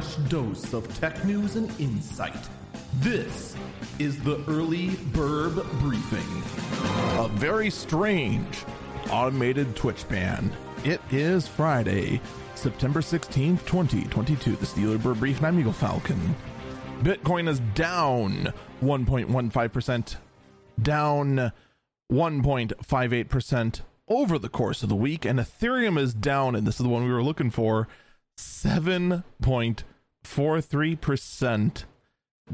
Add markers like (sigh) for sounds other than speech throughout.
fresh dose of tech news and insight. This is the Early Bird Briefing. A very strange automated Twitch ban. It is Friday, September 16th, 2022. This is the Early Bird Brief, I'm Eagle Falcon. Bitcoin is down 1.15%, down 1.58% over the course of the week, and Ethereum is down, and this is the one we were looking for 7.43%,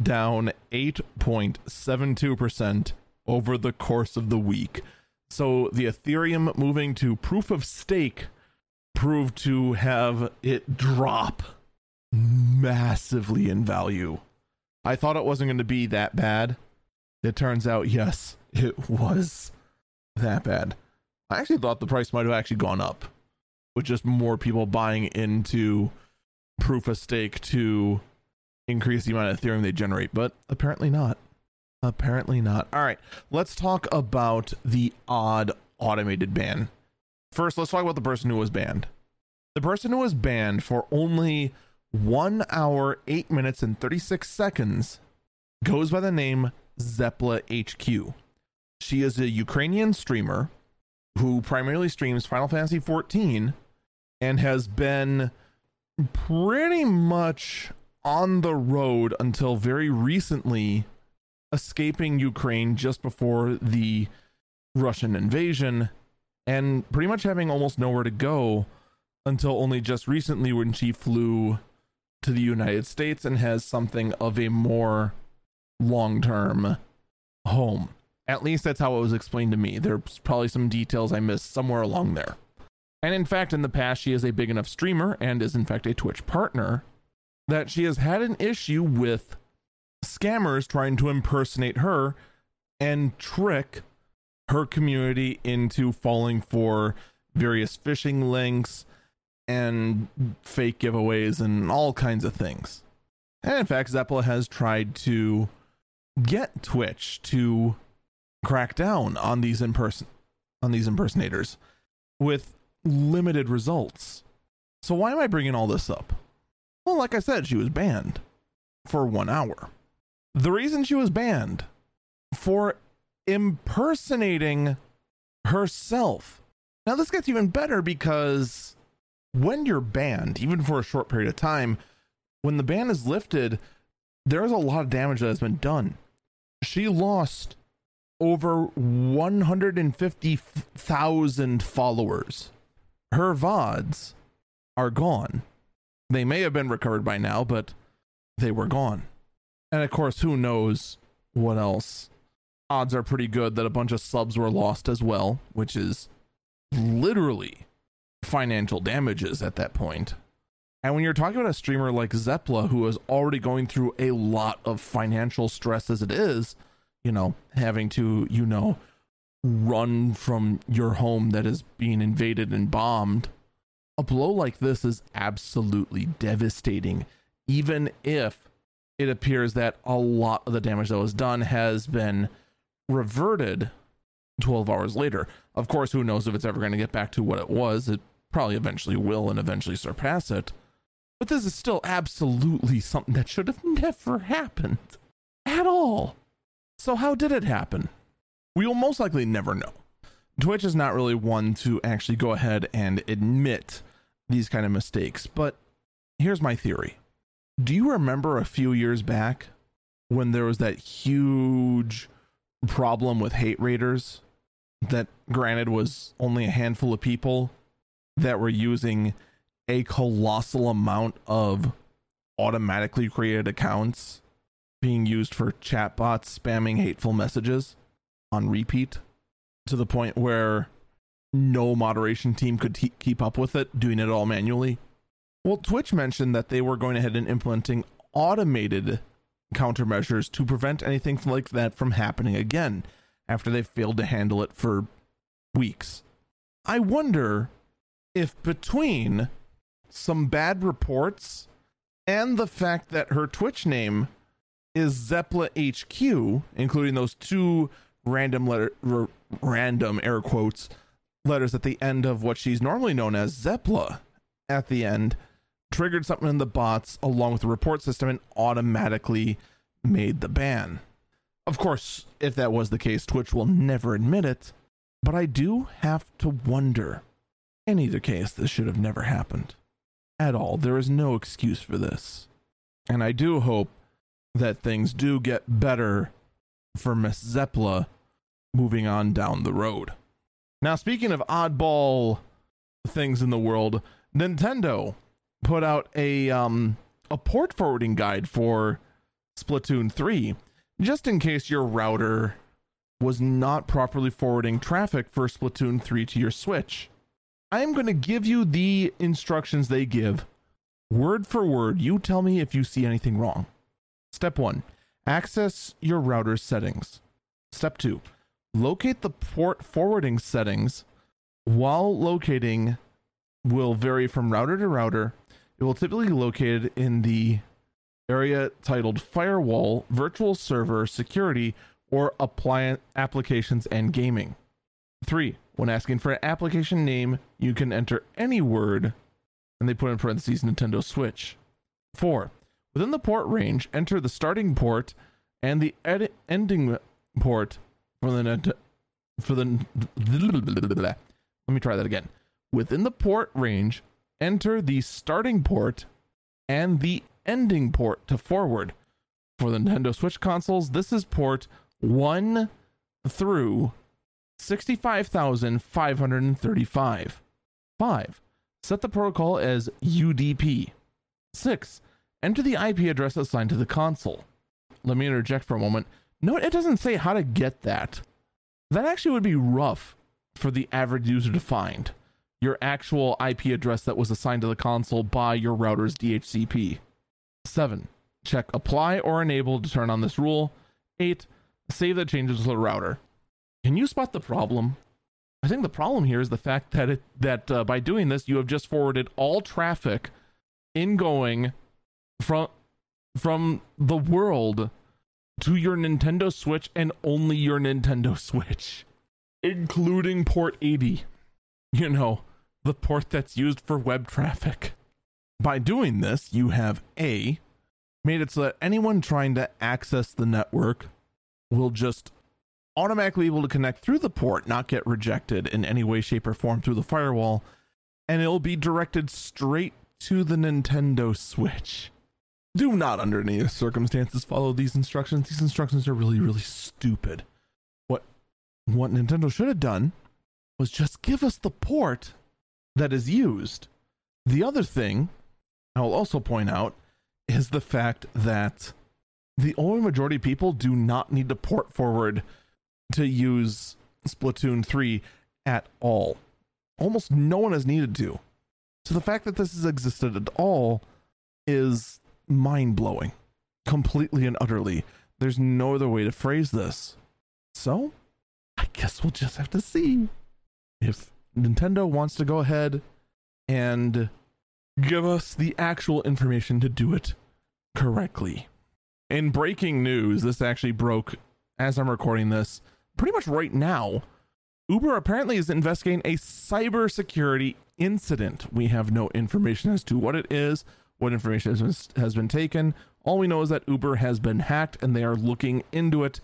down 8.72% over the course of the week. So the Ethereum moving to proof of stake proved to have it drop massively in value. I thought it wasn't going to be that bad. It turns out, yes, it was that bad. I actually thought the price might have actually gone up with just more people buying into proof of stake to increase the amount of Ethereum they generate, but apparently not. Apparently not. All right, let's talk about the odd automated ban. First, let's talk about the person who was banned. The person who was banned for only one hour, eight minutes, and 36 seconds goes by the name Zepla HQ. She is a Ukrainian streamer who primarily streams Final Fantasy 14 and has been pretty much on the road until very recently escaping Ukraine just before the Russian invasion and pretty much having almost nowhere to go until only just recently when she flew to the United States and has something of a more long term home. At least that's how it was explained to me. There's probably some details I missed somewhere along there. And in fact, in the past, she is a big enough streamer and is in fact a Twitch partner that she has had an issue with scammers trying to impersonate her and trick her community into falling for various phishing links and fake giveaways and all kinds of things. And in fact, Zepla has tried to get Twitch to crack down on these imperson on these impersonators with limited results. So why am I bringing all this up? Well, like I said, she was banned for 1 hour. The reason she was banned for impersonating herself. Now this gets even better because when you're banned, even for a short period of time, when the ban is lifted, there is a lot of damage that has been done. She lost over 150,000 followers. Her VODs are gone. They may have been recovered by now, but they were gone. And of course, who knows what else? Odds are pretty good that a bunch of subs were lost as well, which is literally financial damages at that point. And when you're talking about a streamer like Zepla, who is already going through a lot of financial stress as it is, you know, having to, you know, run from your home that is being invaded and bombed, a blow like this is absolutely devastating, even if it appears that a lot of the damage that was done has been reverted 12 hours later. Of course, who knows if it's ever going to get back to what it was? It probably eventually will and eventually surpass it. But this is still absolutely something that should have never happened at all. So, how did it happen? We will most likely never know. Twitch is not really one to actually go ahead and admit these kind of mistakes, but here's my theory. Do you remember a few years back when there was that huge problem with hate raiders? That, granted, was only a handful of people that were using a colossal amount of automatically created accounts being used for chatbots spamming hateful messages on repeat to the point where no moderation team could keep up with it, doing it all manually. Well, Twitch mentioned that they were going ahead and implementing automated countermeasures to prevent anything like that from happening again after they failed to handle it for weeks. I wonder if between some bad reports and the fact that her Twitch name is Zepla HQ, including those two random letter, r- random air quotes letters at the end of what she's normally known as Zepla at the end. triggered something in the bots along with the report system and automatically made the ban. Of course, if that was the case, Twitch will never admit it, but I do have to wonder. In either case, this should have never happened. At all. There is no excuse for this. And I do hope that things do get better for Miss Zepla moving on down the road. Now, speaking of oddball things in the world, Nintendo put out a um a port forwarding guide for Splatoon 3 just in case your router was not properly forwarding traffic for Splatoon 3 to your Switch. I am going to give you the instructions they give word for word. You tell me if you see anything wrong. Step 1 Access your router's settings. Step 2 Locate the port forwarding settings while locating will vary from router to router. It will typically be located in the area titled Firewall, Virtual Server, Security, or Appliance Applications and Gaming. 3. When asking for an application name, you can enter any word, and they put in parentheses Nintendo Switch. 4. Within the port range, enter the starting port and the edit ending port for the for the let me try that again. Within the port range, enter the starting port and the ending port to forward. For the Nintendo Switch consoles, this is port 1 through 65,535. 5. Set the protocol as UDP. 6. Enter the IP address assigned to the console. Let me interject for a moment. Note it doesn't say how to get that. That actually would be rough for the average user to find. Your actual IP address that was assigned to the console by your router's DHCP. 7. Check apply or enable to turn on this rule. 8. Save the changes to the router. Can you spot the problem? I think the problem here is the fact that it, that uh, by doing this, you have just forwarded all traffic ingoing from from the world to your Nintendo Switch and only your Nintendo (laughs) Switch, including port 80. You know, the port that's used for web traffic. By doing this, you have A, made it so that anyone trying to access the network will just automatically be able to connect through the port, not get rejected in any way, shape, or form through the firewall, and it'll be directed straight to the Nintendo Switch. Do not, under any circumstances, follow these instructions. These instructions are really, really stupid. What what Nintendo should have done was just give us the port that is used. The other thing I'll also point out is the fact that the only majority of people do not need to port forward to use Splatoon 3 at all. Almost no one has needed to. So the fact that this has existed at all is mind blowing. Completely and utterly. There's no other way to phrase this. So, I guess we'll just have to see if Nintendo wants to go ahead and give us the actual information to do it correctly. In breaking news, this actually broke as I'm recording this pretty much right now. Uber apparently is investigating a cybersecurity incident. We have no information as to what it is, what information has been, has been taken. All we know is that Uber has been hacked and they are looking into it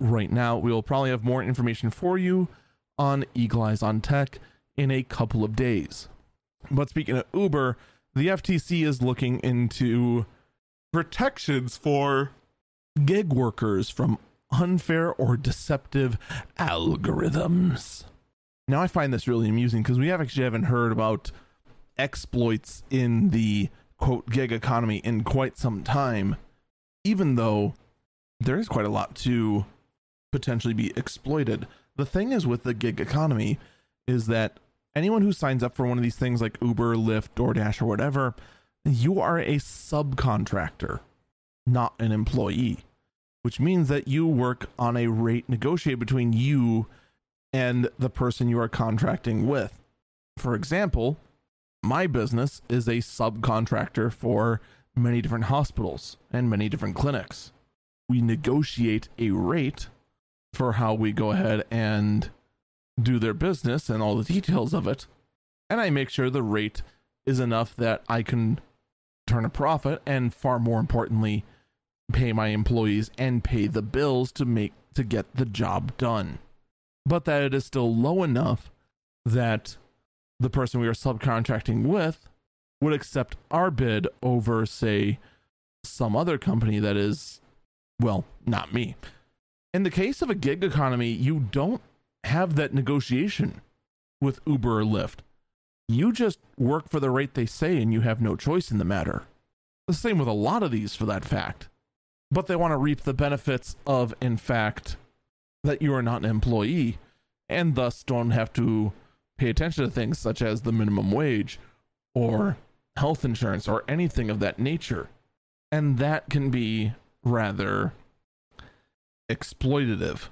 right now. We will probably have more information for you on Eagle Eyes on Tech in a couple of days. But speaking of Uber, the FTC is looking into protections for gig workers from unfair or deceptive algorithms. Now, I find this really amusing because we actually haven't heard about exploits in the quote gig economy in quite some time, even though there is quite a lot to potentially be exploited. The thing is with the gig economy is that anyone who signs up for one of these things like Uber, Lyft, DoorDash, or whatever, you are a subcontractor, not an employee, which means that you work on a rate negotiated between you and the person you are contracting with. For example, my business is a subcontractor for many different hospitals and many different clinics. We negotiate a rate for how we go ahead and do their business and all the details of it. And I make sure the rate is enough that I can turn a profit and far more importantly pay my employees and pay the bills to make to get the job done but that it is still low enough that the person we are subcontracting with would accept our bid over say some other company that is well not me in the case of a gig economy you don't have that negotiation with uber or lyft you just work for the rate they say and you have no choice in the matter. The same with a lot of these for that fact. But they want to reap the benefits of, in fact, that you are not an employee and thus don't have to pay attention to things such as the minimum wage or health insurance or anything of that nature. And that can be rather exploitative,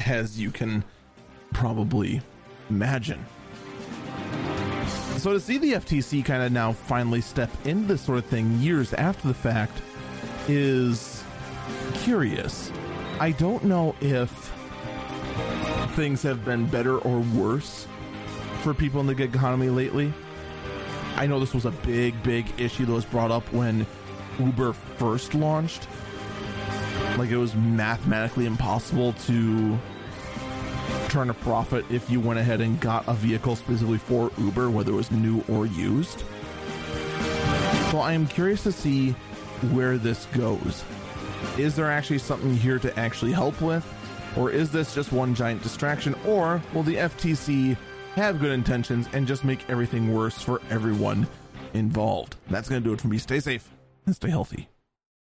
as you can probably imagine. So to see the FTC kind of now finally step into this sort of thing years after the fact is curious. I don't know if things have been better or worse for people in the gig economy lately. I know this was a big, big issue that was brought up when Uber first launched. Like it was mathematically impossible to turn a profit if you went ahead and got a vehicle specifically for Uber, whether it was new or used. So I am curious to see where this goes. Is there actually something here to actually help with? Or is this just one giant distraction? Or will the FTC have good intentions and just make everything worse for everyone involved? That's going to do it for me. Stay safe and stay healthy.